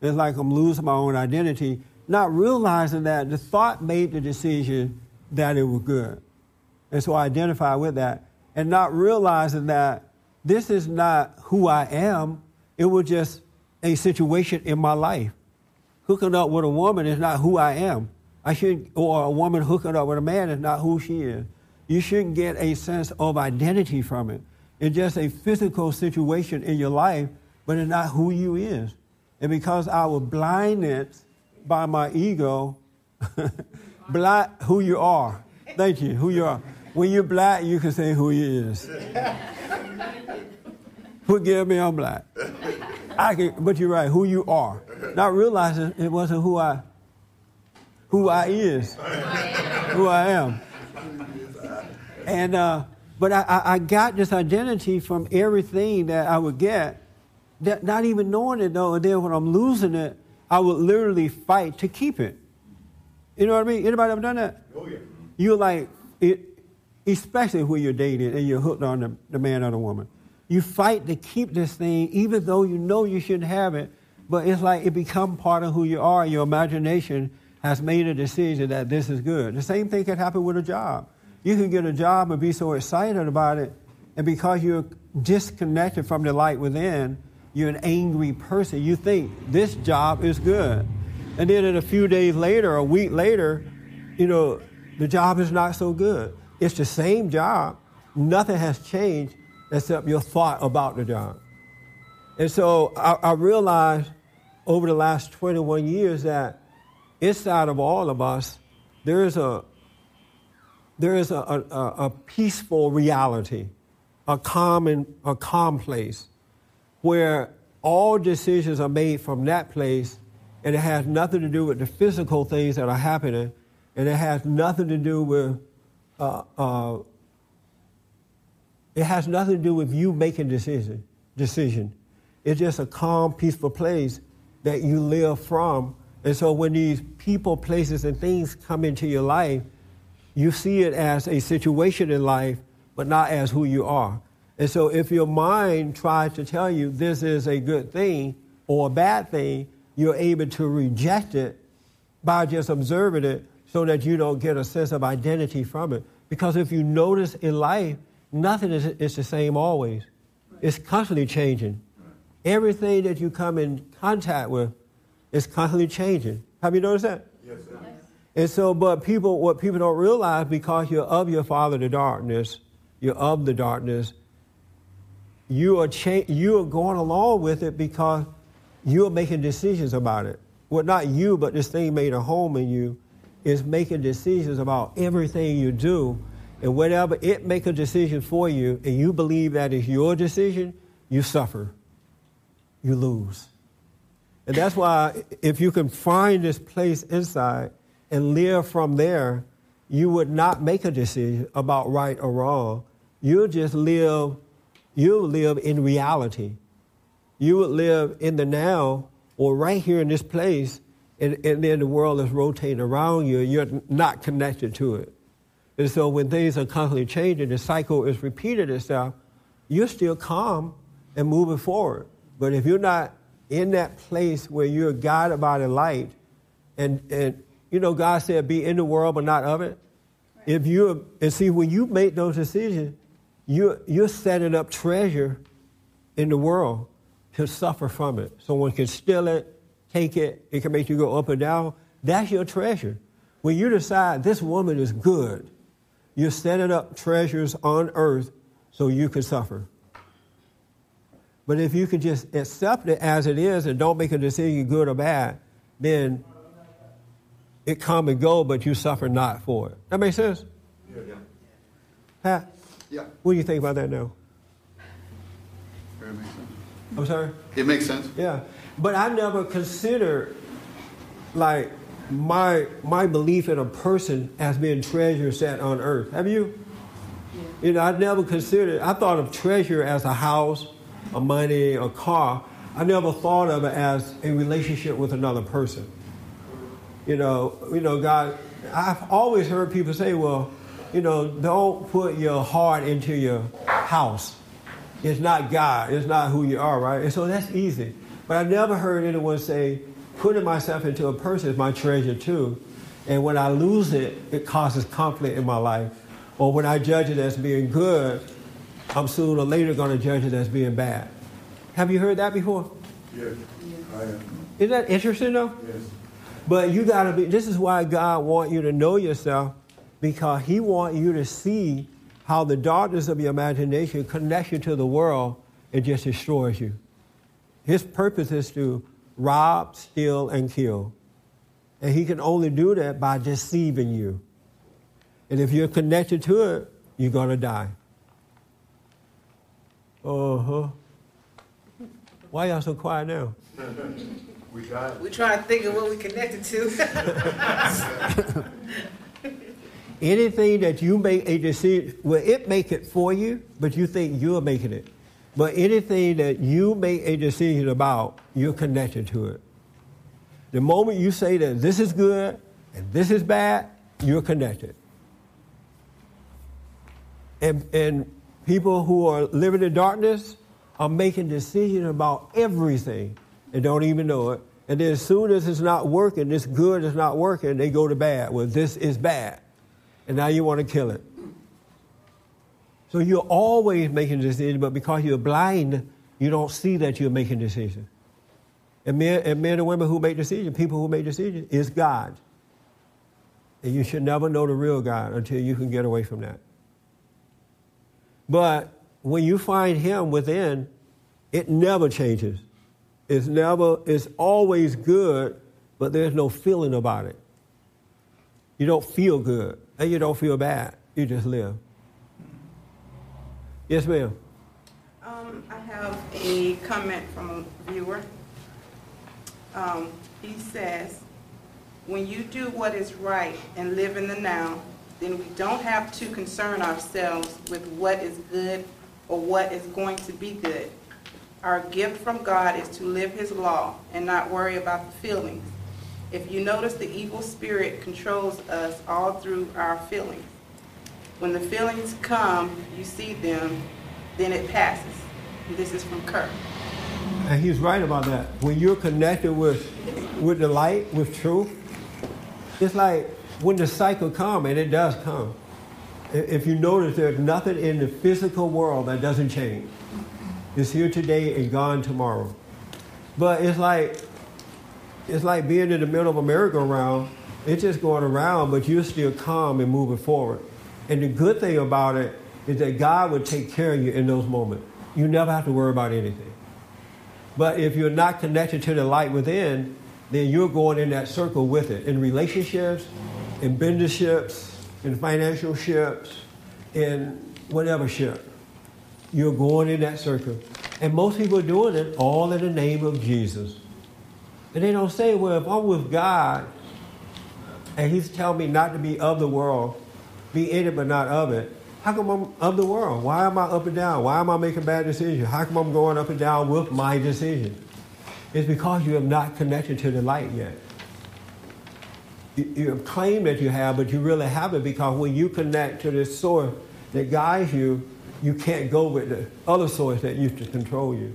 A: It's like I'm losing my own identity, not realizing that the thought made the decision that it was good. And so I identify with that, and not realizing that this is not who I am. It was just a situation in my life hooking up with a woman is not who I am. I shouldn't, or a woman hooking up with a man is not who she is. You shouldn't get a sense of identity from it. It's just a physical situation in your life, but it's not who you is. And because I was blinded by my ego, blind who you are. Thank you, who you are. When you're black, you can say who you is. Forgive me, I'm black. I can, but you're right, who you are not realizing it wasn't who I who I is, who I am. And uh, but I, I got this identity from everything that I would get, that not even knowing it though. And then when I'm losing it, I would literally fight to keep it. You know what I mean? Anybody ever done that? Oh yeah. You're like it, especially when you're dating and you're hooked on the, the man or the woman. You fight to keep this thing, even though you know you shouldn't have it but it's like it become part of who you are. Your imagination has made a decision that this is good. The same thing can happen with a job. You can get a job and be so excited about it, And because you're disconnected from the light within, you're an angry person. You think this job is good. And then in a few days later, a week later, you know, the job is not so good. It's the same job. Nothing has changed except your thought about the job. And so I, I realized over the last 21 years that inside of all of us, there is a, there is a, a, a peaceful reality, a calm, a calm place where all decisions are made from that place and it has nothing to do with the physical things that are happening and it has nothing to do with uh, uh, it has nothing to do with you making decision decision. It's just a calm peaceful place that you live from. And so when these people places and things come into your life you see it as a situation in life but not as who you are. And so if your mind tries to tell you this is a good thing or a bad thing you're able to reject it by just observing it so that you don't get a sense of identity from it. Because if you notice in life, nothing is, is the same always. It's constantly changing. Everything that you come in contact with is constantly changing. Have you noticed that? Yes, sir. And so, but people, what people don't realize, because you're of your father, the darkness, you're of the darkness, you are, cha- you are going along with it because you're making decisions about it. Well, not you, but this thing made a home in you is making decisions about everything you do. And whenever it make a decision for you and you believe that is your decision, you suffer. You lose. And that's why if you can find this place inside and live from there, you would not make a decision about right or wrong. You'll just live, you'll live in reality. You would live in the now or right here in this place and, and then the world is rotating around you, and you're not connected to it. And so when things are constantly changing, the cycle is repeating itself, you're still calm and moving forward. But if you're not in that place where you're guided by the light, and, and you know, God said, be in the world but not of it. Right. If you and see when you make those decisions, you're, you're setting up treasure in the world to suffer from it. Someone can steal it, take it, it can make you go up and down. That's your treasure. When you decide this woman is good, you're setting up treasures on earth so you could suffer. But if you can just accept it as it is and don't make a decision good or bad, then it come and go, but you suffer not for it. That makes sense? Yeah. yeah. Pat?
I: Yeah.
A: What do you think about that now?
I: Makes sense.
A: I'm sorry?
I: It makes sense.
A: Yeah. But I never considered like my my belief in a person as being treasure set on earth. Have you? Yeah. You know, I never considered. I thought of treasure as a house, a money, a car. I never thought of it as a relationship with another person. You know, you know, God. I've always heard people say, "Well, you know, don't put your heart into your house. It's not God. It's not who you are, right?" And so that's easy. But I've never heard anyone say, putting myself into a person is my treasure too. And when I lose it, it causes conflict in my life. Or when I judge it as being good, I'm sooner or later going to judge it as being bad. Have you heard that before?
I: Yes, I am.
A: Isn't that interesting though?
I: Yes.
A: But you got to be, this is why God wants you to know yourself because He wants you to see how the darkness of your imagination connects you to the world and just destroys you. His purpose is to rob, steal, and kill. And he can only do that by deceiving you. And if you're connected to it, you're going to die. Uh huh. Why y'all so quiet now?
I: we got
B: We're trying to think of what we connected to.
A: Anything that you make a decision, well, it make it for you, but you think you're making it. But anything that you make a decision about, you're connected to it. The moment you say that this is good and this is bad, you're connected. And, and people who are living in darkness are making decisions about everything and don't even know it. And then as soon as it's not working, this good is not working, they go to bad. Well, this is bad. And now you want to kill it. So you're always making decisions, but because you're blind, you don't see that you're making decisions. And men, and men and women who make decisions, people who make decisions, is God. And you should never know the real God until you can get away from that. But when you find Him within, it never changes. It's never, it's always good, but there's no feeling about it. You don't feel good and you don't feel bad. You just live. Yes, ma'am.
C: Um, I have a comment from a viewer. Um, he says, when you do what is right and live in the now, then we don't have to concern ourselves with what is good or what is going to be good. Our gift from God is to live his law and not worry about the feelings. If you notice, the evil spirit controls us all through our feelings. When the feelings come, you see them, then it passes. And this is from Kirk.
A: And he's right about that. When you're connected with, with the light, with truth, it's like when the cycle comes, and it does come. If you notice, there's nothing in the physical world that doesn't change. It's here today and gone tomorrow. But it's like it's like being in the middle of a merry-go-round. It's just going around, but you're still calm and moving forward. And the good thing about it is that God would take care of you in those moments. You never have to worry about anything. But if you're not connected to the light within, then you're going in that circle with it in relationships, in business ships, in financial ships, in whatever ship. You're going in that circle. And most people are doing it all in the name of Jesus. And they don't say, well, if I'm with God and He's telling me not to be of the world, be in it but not of it, how come I'm of the world? Why am I up and down? Why am I making bad decisions? How come I'm going up and down with my decision? It's because you have not connected to the light yet. You, you claim that you have, but you really haven't because when you connect to this source that guides you, you can't go with the other source that used to control you.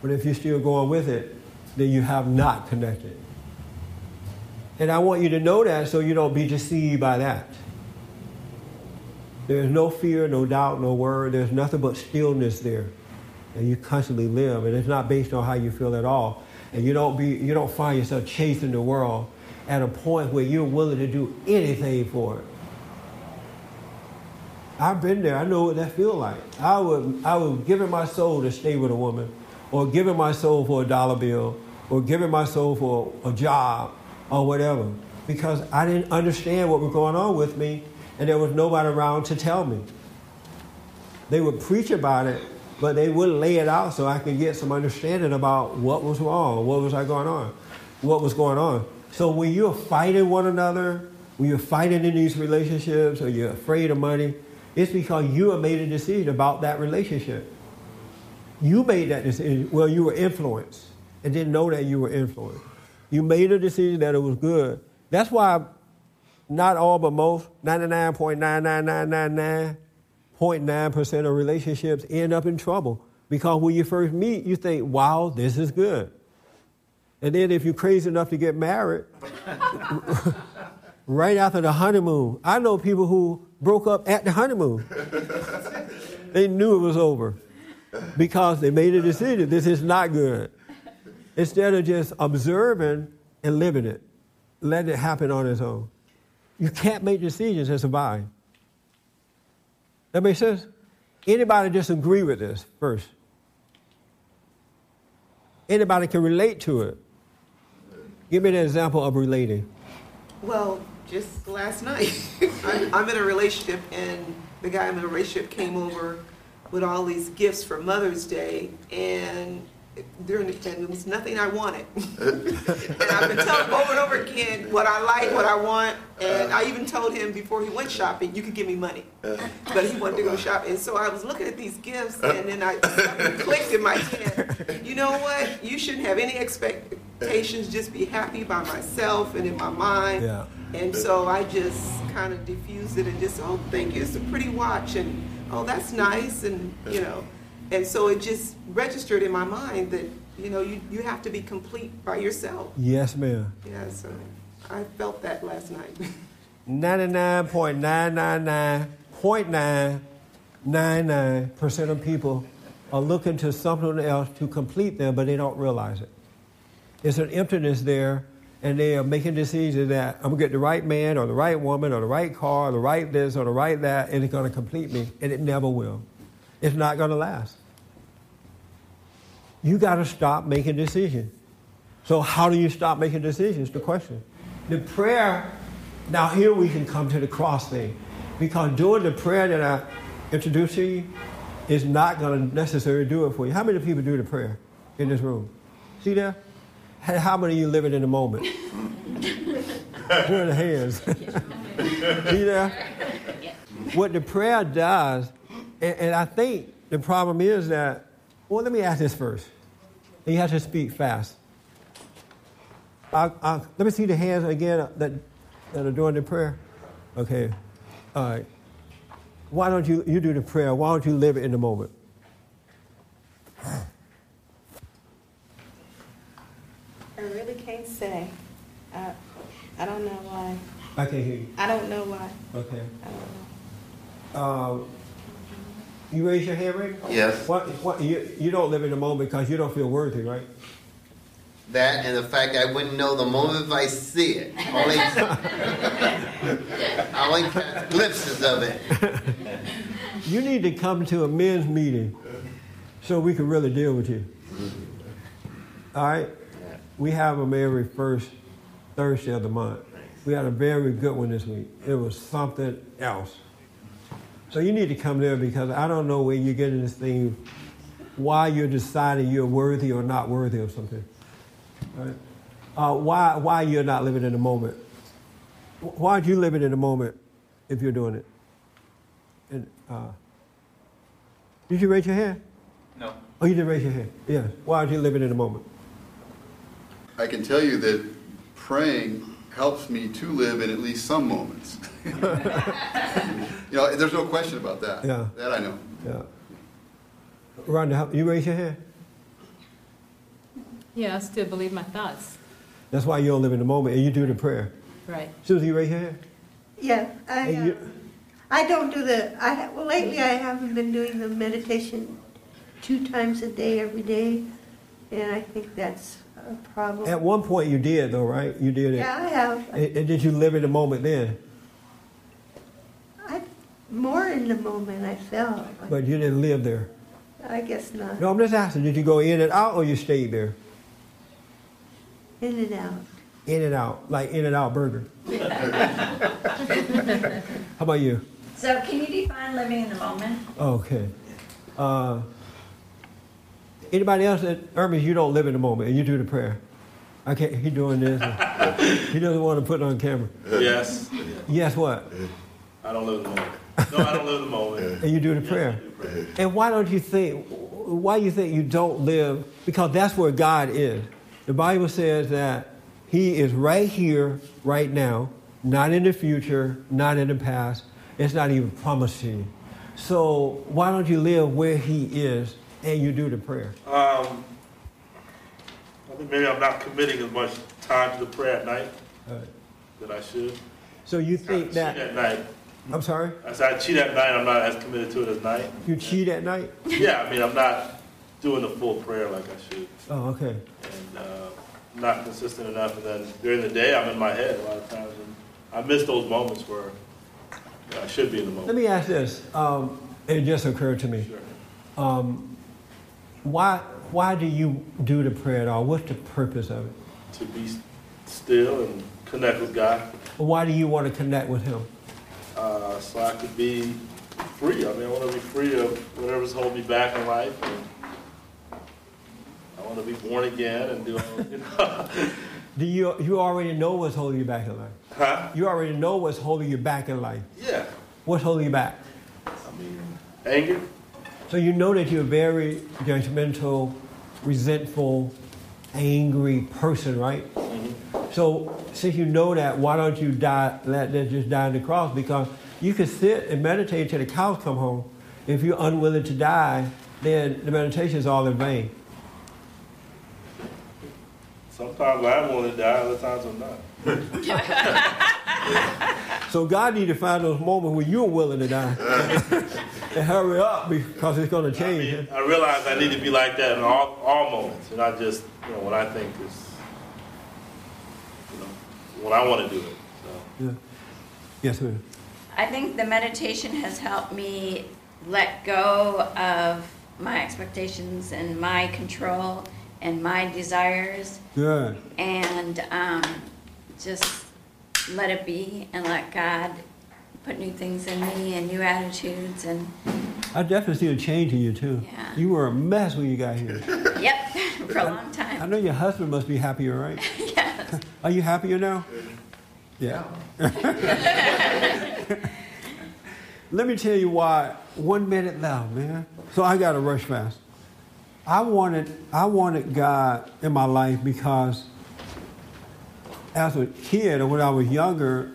A: But if you're still going with it, then you have not connected. And I want you to know that so you don't be deceived by that. There's no fear, no doubt, no worry. There's nothing but stillness there. And you constantly live. And it's not based on how you feel at all. And you don't, be, you don't find yourself chasing the world at a point where you're willing to do anything for it. I've been there. I know what that feels like. I would, I would giving my soul to stay with a woman, or giving my soul for a dollar bill, or giving my soul for a job, or whatever, because I didn't understand what was going on with me, and there was nobody around to tell me. They would preach about it, but they wouldn't lay it out so I could get some understanding about what was wrong, what was I going on, what was going on. So when you're fighting one another, when you're fighting in these relationships, or you're afraid of money, it's because you have made a decision about that relationship. You made that decision. Well, you were influenced and didn't know that you were influenced. You made a decision that it was good. That's why not all but most, 99.99999.9% of relationships end up in trouble. Because when you first meet, you think, wow, this is good. And then if you're crazy enough to get married, right after the honeymoon, I know people who broke up at the honeymoon. they knew it was over because they made a decision this is not good. Instead of just observing and living it, letting it happen on its own. You can't make decisions and survive. That makes sense? Anybody disagree with this first? Anybody can relate to it. Give me an example of relating.
B: Well, just last night, I'm, I'm in a relationship, and the guy I'm in a relationship came over with all these gifts for Mother's Day, and during the, and it was nothing I wanted. and I've been telling him over and over again what I like, what I want, and I even told him before he went shopping, you could give me money. Uh-huh. But he wanted to go oh, shopping, and so I was looking at these gifts, uh-huh. and then I clicked in my head. You know what? You shouldn't have any expectations. Just be happy by myself and in my mind.
A: Yeah.
B: And so I just kind of diffused it and just, oh, thank you, it's a pretty watch, and oh, that's nice, and you know. And so it just registered in my mind that, you know, you, you have to be complete by yourself.
A: Yes, ma'am.
B: Yeah, so I felt that last night.
A: 99.999.9 99% of people are looking to something else to complete them, but they don't realize it. It's an emptiness there, and they are making decisions that I'm going to get the right man or the right woman or the right car or the right this or the right that, and it's going to complete me, and it never will. It's not going to last. You got to stop making decisions. So, how do you stop making decisions? The question. The prayer, now here we can come to the cross thing. Because doing the prayer that I introduced to you is not going to necessarily do it for you. How many people do the prayer in this room? See there? How many of you living in the moment? Where are the hands? See there? What the prayer does, and, and I think the problem is that, well, let me ask this first. You have to speak fast. I, I, let me see the hands again that, that are doing the prayer. Okay. All right. Why don't you, you do the prayer? Why don't you live it in the moment?
C: I really can't say. I, I don't know why.
A: I can't hear you.
C: I don't know why.
A: Okay.
C: I don't know.
A: Um, you raise your hand, right?
H: Yes.
A: What, what, you, you don't live in the moment because you don't feel worthy, right?
H: That and the fact I wouldn't know the moment if I see it. Only, I only catch glimpses of it.
A: You need to come to a men's meeting so we can really deal with you. All right? We have them every first Thursday of the month. We had a very good one this week. It was something else. So you need to come there because I don't know where you're getting this thing, why you're deciding you're worthy or not worthy of something. Right? Uh, why, why you're not living in the moment. Why aren't you living in the moment if you're doing it? And, uh, did you raise your hand?
M: No.
A: Oh, you didn't raise your hand. Yeah. Why aren't you living in the moment?
I: I can tell you that praying helps me to live in at least some moments. you know, there's no question about that.
A: Yeah.
I: That I know.
A: Yeah. Rhonda, how- you raise your hand.
L: Yeah, I still believe my thoughts.
A: That's why you don't live in the moment and you do the prayer.
L: Right.
A: Susie, you raise your hand.
J: Yeah, I, uh,
A: you-
J: I don't do the, I, well, lately I haven't been doing the meditation two times a day, every day, and I think that's a problem.
A: At one point you did though, right? You did it.
J: Yeah, I have.
A: And, and did you live in the moment then?
J: I, more in the moment, I felt.
A: But you didn't live there.
J: I guess not.
A: No, I'm just asking, did you go in and out or you stayed there?
J: In and out.
A: In and out, like In and Out Burger. How about you?
D: So can you define living in the moment?
A: Okay. Uh, anybody else that Hermes, you don't live in the moment and you do the prayer. I can't. He doing this. he doesn't want to put it on camera.
E: Yes.
A: Yes, what?
E: I don't live in the moment. No, I don't live in the moment.
A: And you do the prayer. And why don't you think? Why you think you don't live? Because that's where God is. The Bible says that He is right here, right now, not in the future, not in the past. It's not even promised to you. So why don't you live where He is and you do the prayer?
E: Um, I think maybe I'm not committing as much time to the prayer at night
A: Right.
E: that I should.
A: So you think that?
E: at night.
A: I'm sorry.
E: I said I cheat at night. I'm not as committed to it as night.
A: You cheat at night?
E: Yeah, I mean I'm not doing the full prayer like I should,
A: Oh, okay.
E: and uh, not consistent enough. And then during the day, I'm in my head a lot of times, and I miss those moments where you know, I should be in the moment.
A: Let me ask this. Um, it just occurred to me.
E: Sure.
A: Um, why why do you do the prayer at all? What's the purpose of it?
E: To be still and connect with God,
A: Why do you want to connect with Him?
E: uh, so I could be free. I mean, I want to be free of whatever's holding me back in life. And I want to be born again and do all, you know.
A: Do you you already know what's holding you back in life?
E: huh?
A: You already know what's holding you back in life.
E: Yeah.
A: What's holding you back?
E: I mean, anger.
A: So you know that you're a very judgmental, resentful, angry person, right? Mm-hmm. So since you know that, why don't you die? Let that just die on the cross because you can sit and meditate till the cows come home. If you're unwilling to die, then the meditation is all in vain.
E: Sometimes I'm willing to die, other times I'm not.
A: So God need to find those moments when you're willing to die. and hurry up because it's going to
E: I,
A: change.
E: mean, I realize I need to be like that in all, all moments, and not just you know what I think is you know what I want to do it. So.
A: Yeah. Yes, ma'am.
D: I think the meditation has helped me let go of my expectations and my control and my desires
A: Good.
D: and um, just let it be and let God put new things in me and new attitudes and
A: I definitely see a change in you too.
D: Yeah.
A: You were a mess when you got here.
D: yep for a long time.
A: I know your husband must be happier, right?
D: yes.
A: Are you happier now? Yeah. Let me tell you why. One minute left, man. So I got to rush fast. I wanted, I wanted God in my life because as a kid or when I was younger,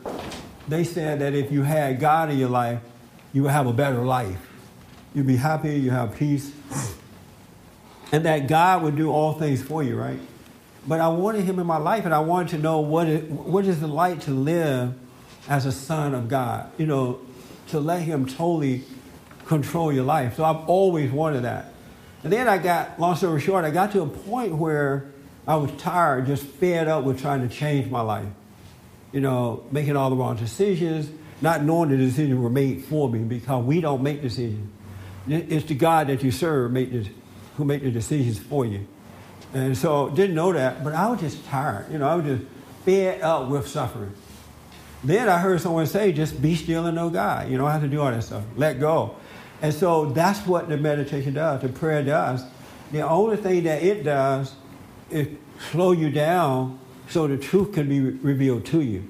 A: they said that if you had God in your life, you would have a better life. You'd be happy, you have peace, and that God would do all things for you, right? But I wanted Him in my life, and I wanted to know what it, what is it like to live as a son of God. You know, to let Him totally control your life. So I've always wanted that. And then I got, long story short, I got to a point where I was tired, just fed up with trying to change my life. You know, making all the wrong decisions, not knowing the decisions were made for me because we don't make decisions. It's the God that you serve make the, who make the decisions for you. And so didn't know that, but I was just tired. You know, I was just fed up with suffering. Then I heard someone say, just be still and know God. You don't have to do all that stuff. Let go. And so that's what the meditation does, the prayer does. The only thing that it does is slow you down so the truth can be re- revealed to you.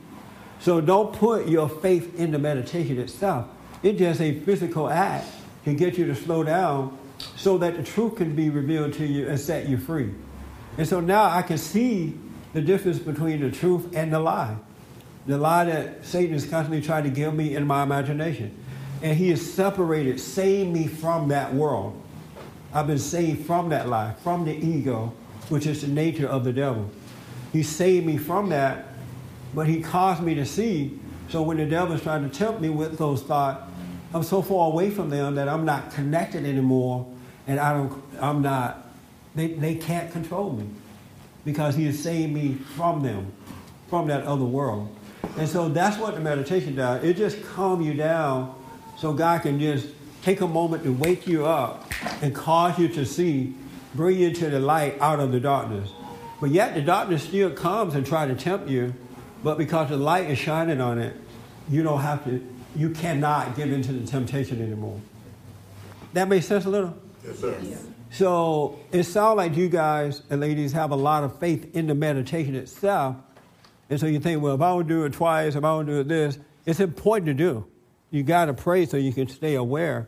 A: So don't put your faith in the meditation itself. It's just a physical act to get you to slow down so that the truth can be revealed to you and set you free. And so now I can see the difference between the truth and the lie. The lie that Satan is constantly trying to give me in my imagination. And he has separated, saved me from that world. I've been saved from that lie, from the ego, which is the nature of the devil. He saved me from that, but he caused me to see. So when the devil's trying to tempt me with those thoughts, I'm so far away from them that I'm not connected anymore, and I don't, I'm not, they, they can't control me because he has saved me from them, from that other world. And so that's what the meditation does. It just calms you down so God can just take a moment to wake you up and cause you to see, bring you to the light out of the darkness. But yet the darkness still comes and try to tempt you, but because the light is shining on it, you don't have to, you cannot give into the temptation anymore. That makes sense a little?
I: Yes, sir.
A: So it sounds like you guys and ladies have a lot of faith in the meditation itself. And so you think, well, if I would do it twice, if I would do it this, it's important to do. You got to pray so you can stay aware.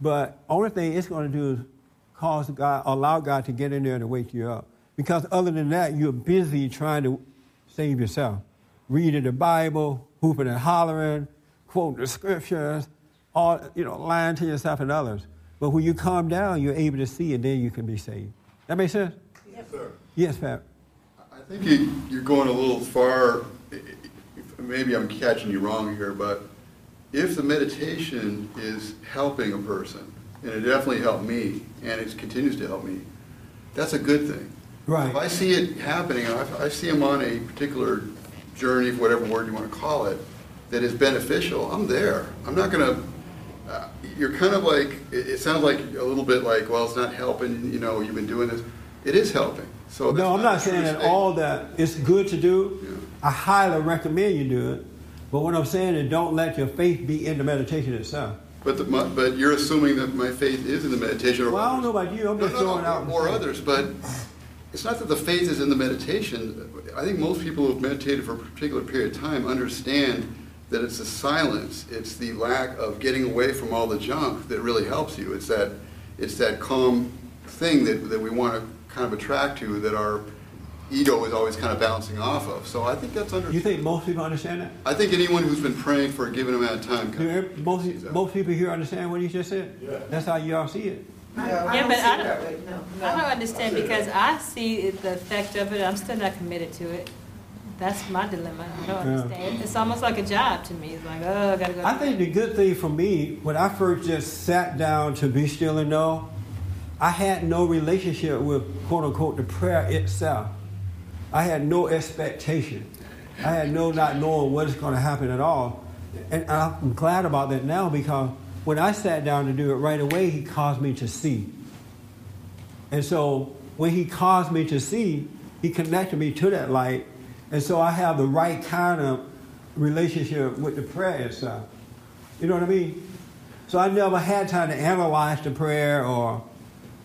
A: But only thing it's going to do is cause God, allow God to get in there and wake you up. Because other than that, you're busy trying to save yourself. Reading the Bible, hooping and hollering, quoting the scriptures, all, you know, lying to yourself and others. But when you calm down, you're able to see, and then you can be saved. That makes sense?
I: Yes, sir.
A: Yes, Pat.
I: I think you, you're going a little far. Maybe I'm catching you wrong here, but if the meditation is helping a person, and it definitely helped me, and it continues to help me, that's a good thing.
A: Right.
I: If I see it happening, if I see him on a particular journey, whatever word you want to call it, that is beneficial, I'm there. I'm not going to. Uh, you're kind of like. It, it sounds like a little bit like, well, it's not helping. You know, you've been doing this. It is helping. So
A: No, I'm not saying that all that it's good to do.
I: Yeah.
A: I highly recommend you do it. But what I'm saying is don't let your faith be in the meditation itself.
I: But the, my, but you're assuming that my faith is in the meditation. Or
A: Well, I don't know about you. I'm
I: No,
A: just
I: no, no,
A: throwing out.
I: or others, but it's not that the faith is in the meditation. I think most people who've meditated for a particular period of time understand that it's the silence, it's the lack of getting away from all the junk that really helps you. It's that it's that calm thing that, that we want to kind of attract to that our ego is always kind of bouncing off of. So I think that's under.
A: You think most people understand that?
I: I think anyone who's been praying for a given amount of time.
A: Do
I: Kind
A: ev- most most people here understand what he just said? Yeah. That's how you all see it.
B: No,
L: Yeah,
B: I don't
L: but I don't-
B: way, no.
L: I don't understand because I see the effect of it. I'm still not committed to it. that's my dilemma. I don't
A: Yeah.
L: understand. It's almost like a job to me. It's like, oh, I gotta go.
A: I think the good thing for me, when I first just sat down to be still and know, I had no relationship with quote unquote the prayer itself. I had no expectation. I had no not knowing what is going to happen at all. And I'm glad about that now because when I sat down to do it right away, he caused me to see. And so when he caused me to see, he connected me to that light. And so I have the right kind of relationship with the prayer itself. You know what I mean? So I never had time to analyze the prayer or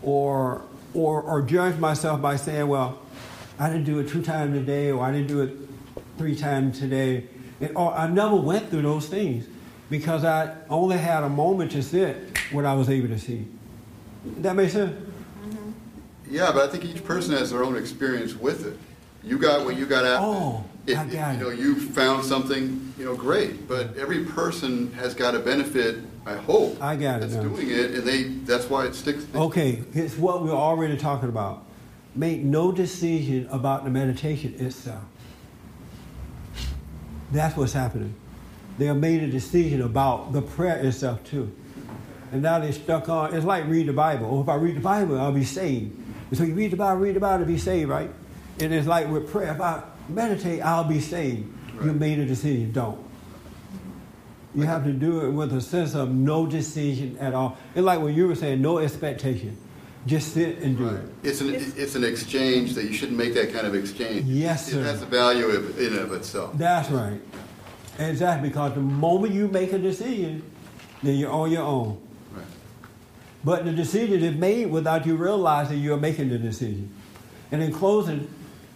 A: or or or judge myself by saying, well, I didn't do it two times a day or I didn't do it three times today. And, or I never went through those things because I only had a moment to sit when I was able to see. That makes sense? Mm-hmm.
I: Yeah, but I think each person has their own experience with it. You got what you got out.
A: Oh,
I: If-
A: I got it,
I: you know, you found something, you know, great. But every person has got a benefit. I hope.
A: I got it
I: That's
A: now.
I: doing it, and they. That's why it sticks.
A: Okay, it's what we're already talking about. Make no decision about the meditation itself. That's what's happening. They have made a decision about the prayer itself too. And now they're stuck on, it's like read the Bible. Oh, if I read the Bible, I'll be saved. And so you read the Bible, read the Bible to be saved, right? And it's like with prayer, if I meditate, I'll be saved. You made a decision, don't. You have to do it with a sense of no decision at all. It's like what you were saying, no expectation. Just sit and do it.
I: It's an it's an exchange that you shouldn't make that kind of exchange.
A: Yes,
I: It
A: sir.
I: has a value of, in and of itself.
A: That's right. Exactly, because the moment you make a decision, then you're on your own.
I: Right.
A: But the decision is made without you realizing you're making the decision. And in closing,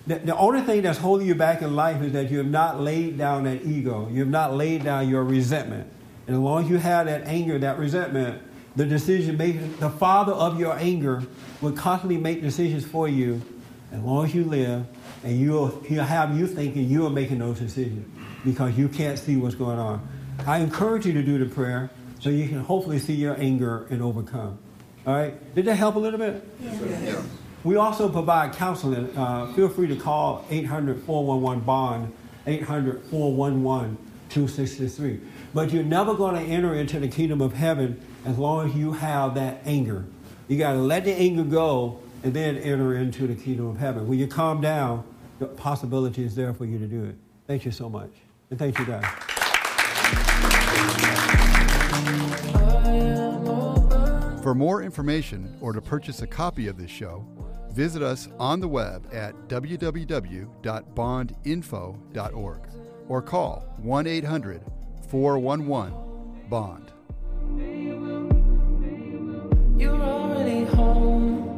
A: the, the only thing that's holding you back in life is that you have not laid down that ego. You have not laid down your resentment. And as long as you have that anger, that resentment, the decision making, the father of your anger will constantly make decisions for you as long as you live, and you'll, he'll have you thinking you are making those decisions because you can't see what's going on. I encourage you to do the prayer so you can hopefully see your anger and overcome. All right? Did that help a little bit?
I: Yeah.
A: We also provide counseling. Uh, feel free to call 800 411 BOND, 800 411 2663. But you're never going to enter into the kingdom of heaven as long as you have that anger. You got to let the anger go and then enter into the kingdom of heaven. When you calm down, the possibility is there for you to do it. Thank you so much. And thank you, guys.
I: For more information or to purchase a copy of this show, visit us on the web at www.bondinfo.org or call 1 800 411 BOND. You're already home.